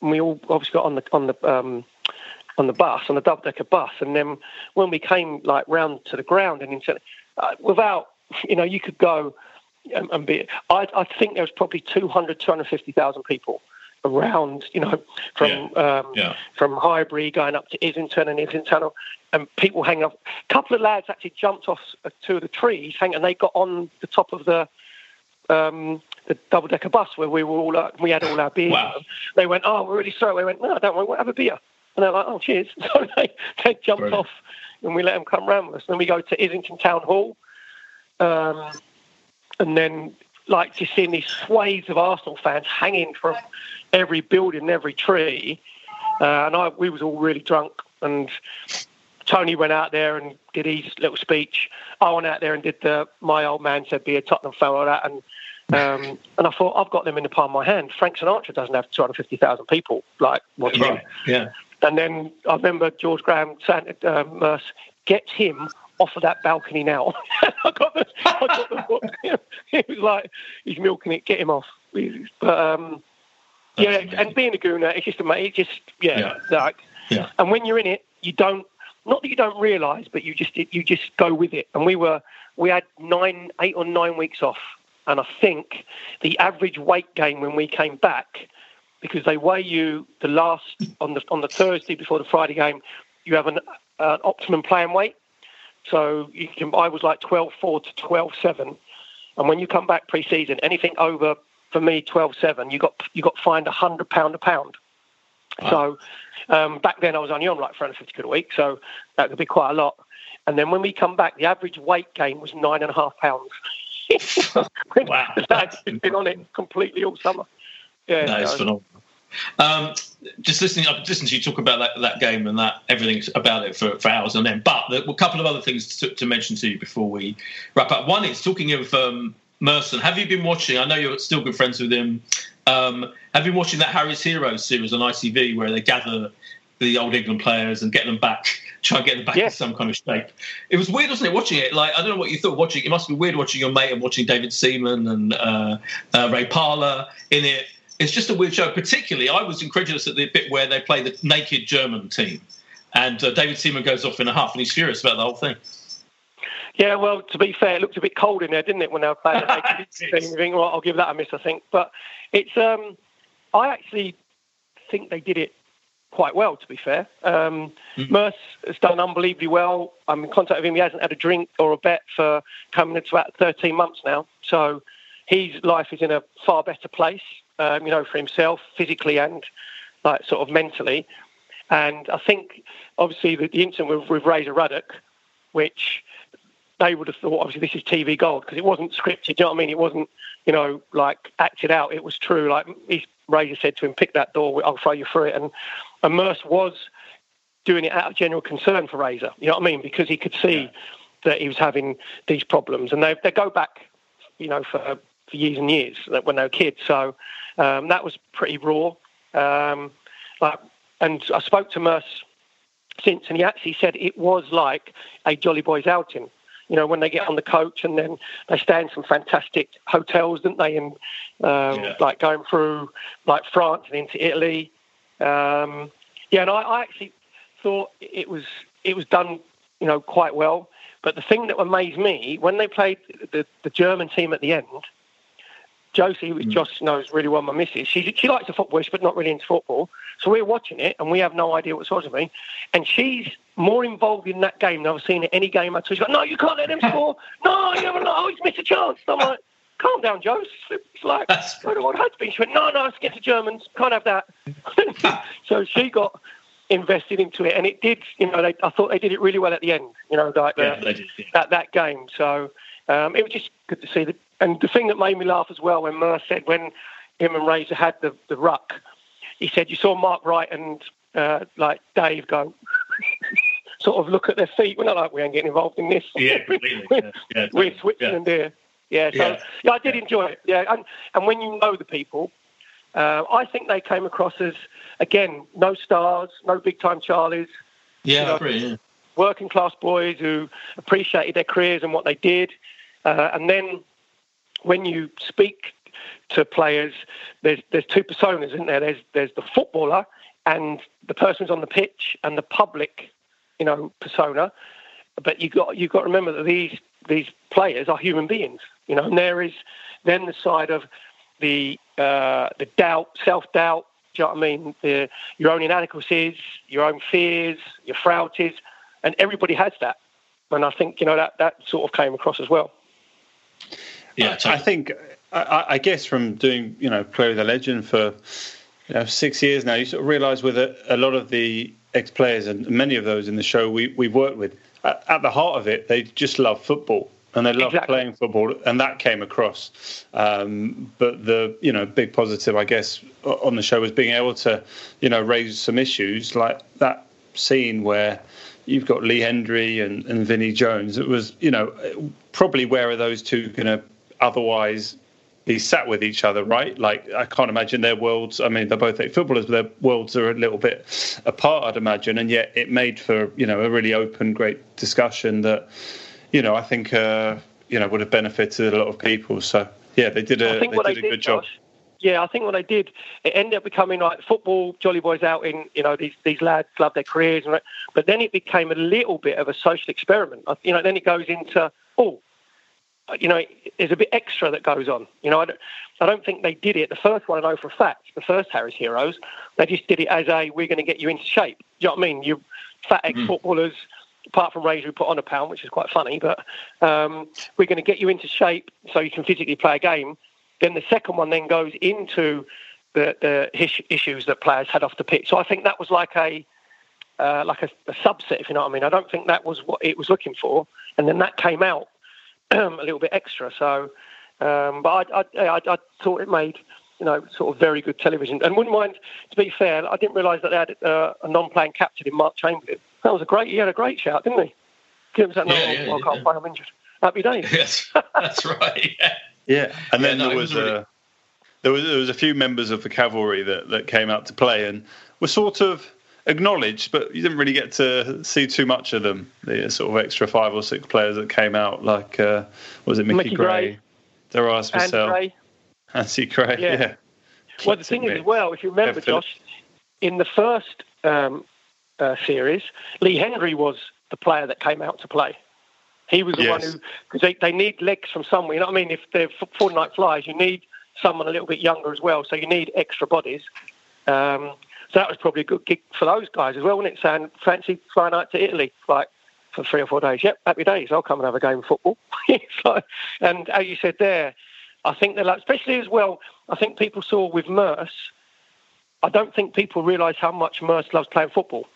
And we all obviously got on the on the um, on the bus on the double decker bus, and then when we came like round to the ground and into uh, without you know you could go and, and be. I, I think there was probably 200, 250,000 people around. You know, from um, yeah. from Highbury going up to Islington and Islington, and people hanging off. A couple of lads actually jumped off two of the trees, hang, and they got on the top of the um, the double decker bus where we were all uh, we had all our beers. Wow. They went, "Oh, we're really sorry." We went, "No, don't worry, we'll have a beer." And they're like, "Oh, cheers!" So they they jumped Brilliant. off, and we let them come round with us. Then we go to Islington Town Hall, um, and then like just seeing these swathes of Arsenal fans hanging from every building, every tree. Uh, and I, we was all really drunk, and Tony went out there and did his little speech. I went out there and did the my old man said be a Tottenham fan or that, and um, and I thought I've got them in the palm of my hand. Frank Sinatra doesn't have two hundred fifty thousand people like watching him. right. Yeah. And then I remember George Graham saying, uh, get him off of that balcony now. I got the, I got the He was like, he's milking it, get him off. But um, yeah, and being a gooner, it's just a mate. It just yeah, like, Yeah. and when you're in it, you don't. Not that you don't realise, but you just you just go with it. And we were we had nine, eight or nine weeks off, and I think the average weight gain when we came back, because they weigh you the last on the on the Thursday before the Friday game, you have an, an optimum playing weight. So you can. I was like twelve four to twelve seven, and when you come back pre-season, anything over for me twelve seven, you got you got fined a hundred pound a pound. So um, back then I was only on like 350 quid a week, so that could be quite a lot. And then when we come back, the average weight gain was nine and a half pounds. wow. Had been on it completely all summer. Yeah, is so- phenomenal. Um, just listening, I've listened to you talk about that, that game and that everything about it for, for hours on end. But a couple of other things to, to mention to you before we wrap up. One is talking of um, Merson. Have you been watching? I know you're still good friends with him. Um, have you been watching that Harry's Heroes series on ITV where they gather the old England players and get them back, try and get them back in some kind of shape? It was weird, wasn't it? Watching it, like I don't know what you thought watching. It must be weird watching your mate and watching David Seaman and uh, uh, Ray Parlour in it. It's just a weird show. Particularly, I was incredulous at the bit where they play the naked German team, and uh, David Seaman goes off in a huff, and he's furious about the whole thing. Yeah, well, to be fair, it looked a bit cold in there, didn't it, when they were playing the naked team? Think, well, I'll give that a miss, I think. But it's, um, I actually think they did it quite well, to be fair. Um, Merse has done unbelievably well. I'm in contact with him. He hasn't had a drink or a bet for coming into about 13 months now. So his life is in a far better place, um, you know, for himself, physically and like sort of mentally. And I think, obviously, the, the incident with, with Razor Ruddock, which they would have thought, obviously, this is TV gold because it wasn't scripted. Do you know what I mean? It wasn't, you know, like acted out. It was true. Like his Razor said to him, "Pick that door. I'll throw you through it." And, and Merse was doing it out of general concern for Razor. You know what I mean? Because he could see that he was having these problems, and they they go back, you know, for for years and years when they were kids. So um, that was pretty raw. Um, like, and I spoke to Merse since, and he actually said it was like a Jolly Boys outing. You know, when they get on the coach and then they stay in some fantastic hotels, didn't they? And um, Yeah. like going through like France and into Italy. Um, yeah, and I, I actually thought it was it was done, you know, quite well. But the thing that amazed me when they played the, the German team at the end, Josie, who Josh knows really well, my missus, she, she likes the football, but not really into football. So we're watching it, and we have no idea what's to be. And she's more involved in that game than I've seen in any game at. She's like, no, you can't let them score. No, you haven't. Oh, he's missed a chance. I'm like, calm down, Joe. It's like, I don't what it has been. She went, no, no, it's against the Germans. Can't have that. so she got invested into it, and it did. You know, they, I thought they did it really well at the end. You know, like Yeah, the- that that game. So um, it was just good to see. The, and the thing that made me laugh as well when Merse said when him and Razor had the, the ruck, he said you saw Mark Wright and uh, like Dave go. Sort of look at their feet. We're not like we ain't getting involved in this. Yeah, completely. we're, Yeah, yeah, we're totally. Switzerland here. Yeah, so Yeah. yeah. I did enjoy it. Yeah, and and when you know the people, uh, I think they came across as again no stars, no big time Charlies Yeah, You know, I agree. Yeah. working class boys who appreciated their careers and what they did. Uh, and then when you speak to players, there's there's two personas, isn't there? There's there's the footballer and the person who's on the pitch and the public, you know, persona. But you got you got to remember that these these players are human beings, you know. And there is then the side of the uh, the doubt, self doubt. Do you know what I mean? The, your own inadequacies, your own fears, your frailties, and everybody has that. And I think you know that that sort of came across as well. Yeah, I think I, I guess from doing you know play with a legend for you know, six years now, you sort of realise with a, a lot of the ex players and many of those in the show we we've worked with, at, at the heart of it, they just love football and they love Exactly. playing football, and that came across. Um, but the you know big positive, I guess, on the show was being able to you know raise some issues like that scene where you've got Lee Hendrie and, and Vinnie Jones. It was you know probably where are those two going to otherwise be sat with each other, right? Like I can't imagine their worlds. I mean, they're both footballers, but their worlds are a little bit apart, I'd imagine. And yet, it made for you know a really open, great discussion that you know I think uh, you know would have benefited a lot of people. So yeah, they did a they did a did, good job. Yeah, I think what they did, it ended up becoming like football, Jolly Boys out in, you know, these these lads love their careers, and but then it became a little bit of a social experiment. You know, then it goes into, oh, you know, there's a bit extra that goes on. You know, I don't, I don't think they did it. The first one I know for a fact, the first Harry's Heroes, they just did it as a, we're going to get you into shape. Do you know what I mean? You fat ex-footballers, apart from Razor who put on a pound, which is quite funny, but um, we're going to get you into shape so you can physically play a game. Then the second one then goes into the, the his- issues that players had off the pitch. So I think that was like a uh, like a, a subset, if you know what I mean. I don't think that was what it was looking for, and then that came out a little bit extra. So, um, but I, I, I, I thought it made you know sort of very good television, and wouldn't mind. To be fair, I didn't realise that they had uh, a non-playing captain in Mark Chamberlain. That was a great. He had a great shout, didn't he? Give him that. Yeah, no, yeah, well, I yeah. can't play. I'm injured. Happy days. Yes, that's right. Yeah. Yeah, and then Yeah, no, there was, was really- uh, there was there was a few members of the cavalry that, that came out to play and were sort of acknowledged, but you didn't really get to see too much of them. The sort of extra five or six players that came out, like uh, was it Mickey, Mickey Gray, Darius And Vassell, Gray. Yeah. yeah. Well, the thing is, as well, if you remember, Yeah, Josh, in the first um, uh, series, Lee Hendrie was the player that came out to play. He was the one who, because they, they need legs from somewhere. You know what I mean? If they're f- Friday Night Flies, you need someone a little bit younger as well. So you need extra bodies. Um, So that was probably a good gig for those guys as well, wasn't it? Saying, fancy flying out to Italy, like for three or four days. Yep, happy days. I'll come and have a game of football. so, and as you said there, I think they're like, especially as well, I think people saw with Merse. I don't think people realise how much Merse loves playing football,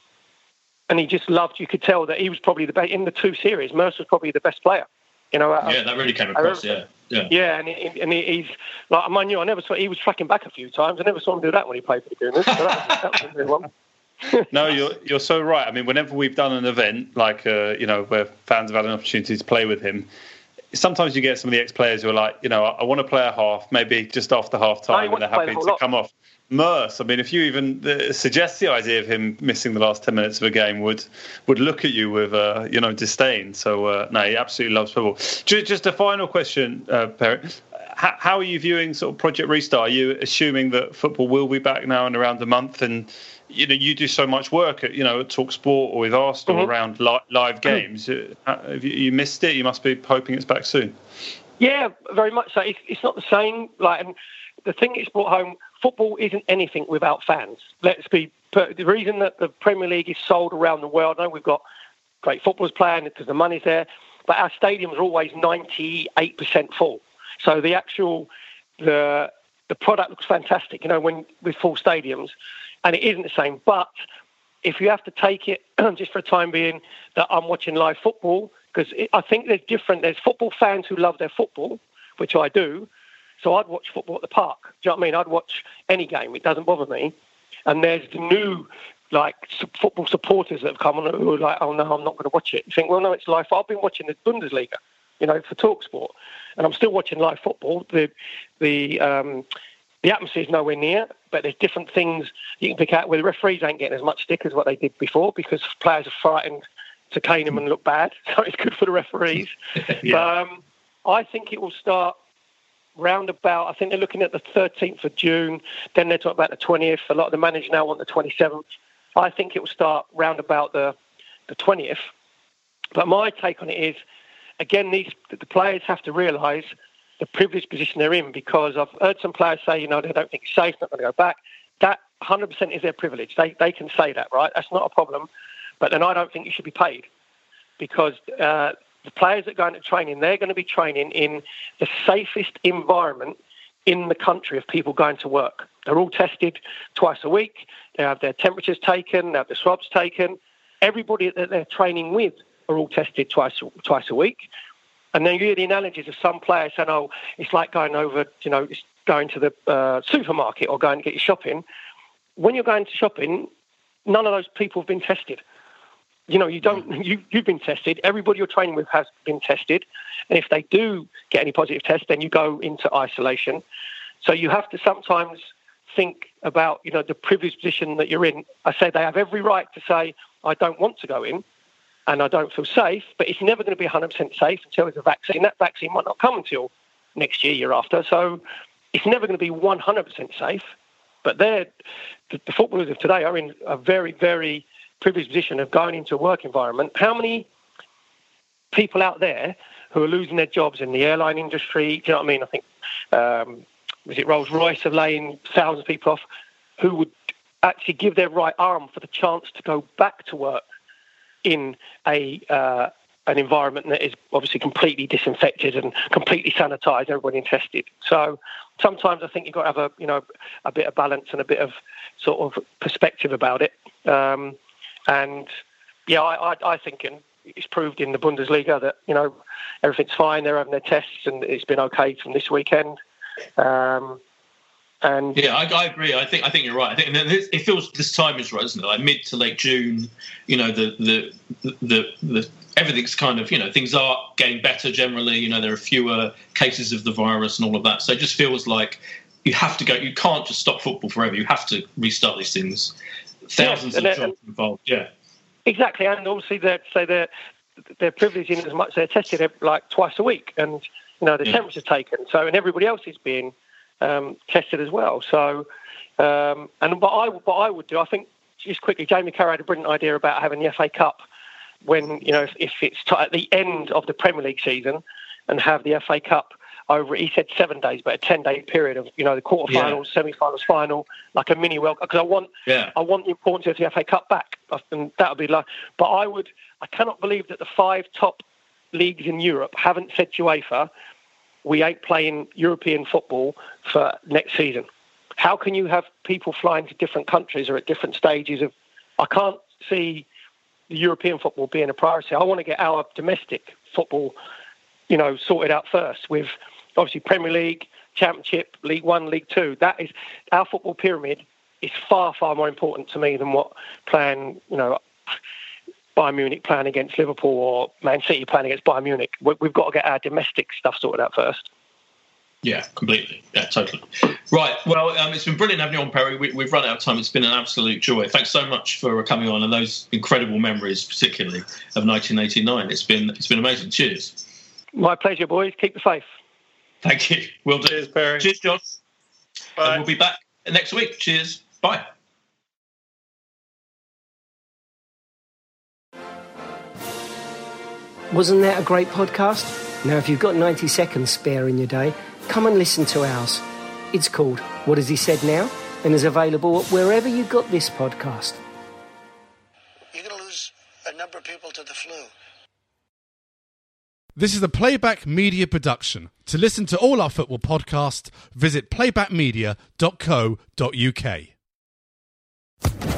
and he just loved. You could tell that he was probably the best in the two series. Merse was probably the best player. You know, yeah, that really came across. Yeah, yeah, yeah, and, he, and he, he's like I mind you, I never saw he was tracking back a few times. I never saw him do that when he played for the Gooners. So that was, that was a new one. no, you're you're so right. I mean, whenever we've done an event like uh, you know where fans have had an opportunity to play with him, sometimes you get some of the ex players who are like, you know, I, I want to play a half, maybe just after half time, and they're happy to come off. Merse, I mean, if you even suggest the idea of him missing the last ten minutes of a game, would would look at you with uh, you know disdain. So uh, no, he absolutely loves football. Just, just a final question, uh, Perry. How, how, are you viewing sort of Project Restart? Are you assuming that football will be back now in around a month? And you know, you do so much work at you know at Talk Sport or with Arsenal mm-hmm. around li- live games. Uh, have you, you missed it? You must be hoping it's back soon. Yeah, very much so. It's, it's not the same. Like, and the thing it's brought home football isn't anything without fans. Let's be the reason that the Premier League is sold around the world. I know we've got great footballers playing because the money's there, but our stadiums are always 98% full. So the actual the the product looks fantastic. You know, when with full stadiums, and it isn't the same. But if you have to take it just for a time being that I'm watching live football, because I think there's different. There's football fans who love their football, which I do, so I'd watch football at the park. Do you know what I mean? I'd watch any game. It doesn't bother me. And there's the new like football supporters that have come on who are like, oh no, I'm not going to watch it. You think, well, no, it's life. I've been watching the Bundesliga, you know, for Talksport, and I'm still watching live football. The the um, the atmosphere is nowhere near, but there's different things you can pick out where the referees ain't getting as much stick as what they did before because players are frightened to cane them and look bad. So it's good for the referees. yeah. But um, I think it will start round about, I think they're looking at the 13th of June, then they're talking about the 20th. A lot of the managers now want the 27th. I think it will start round about the, the 20th. But my take on it is, again, these the players have to realise the privileged position they're in because I've heard some players say, you know, they don't think it's safe, not going to go back. That 100% is their privilege. They, they can say that, right? That's not a problem. But then I don't think you should be paid because uh, the players that go into training, they're going to be training in the safest environment in the country of people going to work. They're all tested twice a week. They have their temperatures taken, they have their swabs taken. Everybody that they're training with are all tested twice twice a week. And then you hear the analogies of some players saying, "Oh, it's like going over, you know, going to the uh, supermarket or going to get your shopping." When you're going to shopping, none of those people have been tested you know, you don't, mm. you, you've been tested. Everybody you're training with has been tested. And if they do get any positive tests, then you go into isolation. So you have to sometimes think about, you know, the privileged position that you're in. I say they have every right to say, I don't want to go in and I don't feel safe, but it's never going to be 100% safe until there's a vaccine. That vaccine might not come until next year, year after. So it's never going to be 100% safe. But they're, the, the footballers of today are in a very, very privileged position of going into a work environment, how many people out there who are losing their jobs in the airline industry, do you know what I mean? I think, um, was it Rolls Royce of laying thousands of people off, who would actually give their right arm for the chance to go back to work in a uh, an environment that is obviously completely disinfected and completely sanitised, everybody tested. So sometimes I think you've got to have a you know a bit of balance and a bit of sort of perspective about it. Um, and yeah, I, I, I think it's proved in the Bundesliga that you know everything's fine. They're having their tests, and it's been okay from this weekend. Um, and yeah, I, I, agree. I think I think you're right. I think it feels this time is right, isn't it? Like mid to late June. You know, the the the, the everything's kind of you know things are getting better generally. You know, there are fewer cases of the virus and all of that. So it just feels like you have to go. You can't just stop football forever. You have to restart these things thousands yes, of jobs involved. Yeah, exactly. And obviously, they say they're they're privileged in as much they're tested like twice a week, and you know the yeah. temperature's taken. So and everybody else is being um, tested as well. So um, and what I what I would do, I think just quickly, Jamie Carragher had a brilliant idea about having the FA Cup when you know if, if it's t- at the end of the Premier League season and have the FA Cup over. He said seven days, but a ten day period of you know the quarterfinals, Yeah. semi-finals, final, like a mini World Because I want Yeah. I want the importance of the FA Cup back, and that would be like. But I would I cannot believe that the five top leagues in Europe haven't said to UEFA, we ain't playing European football for next season. How can you have people flying to different countries or at different stages of? I can't see the European football being a priority. I want to get our domestic football, you know, sorted out first with obviously Premier League, Championship, League One, League Two. That is our football pyramid is far far more important to me than what playing, you know. Bayern Munich playing against Liverpool or Man City playing against Bayern Munich. We- We've got to get our domestic stuff sorted out first. Yeah, completely. Yeah, totally. Right. Well, um, it's been brilliant having you on, Perry. We, we've run out of time. It's been an absolute joy. Thanks so much for coming on and those incredible memories, particularly of 1989. It's been it's been amazing. Cheers. My pleasure, boys. Keep the faith. Thank you. We'll do. Cheers, Perry. Cheers, Josh. And we'll be back next week. Cheers. Bye. Wasn't that a great podcast? Now, if you've got 90 seconds spare in your day, come and listen to ours. It's called What Has He Said Now? and is available wherever you got this podcast. You're going to lose a number of people to the flu. This is a Playback Media production. To listen to all our football podcasts, visit playbackmedia.co.uk.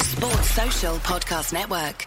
Sports Social Podcast Network.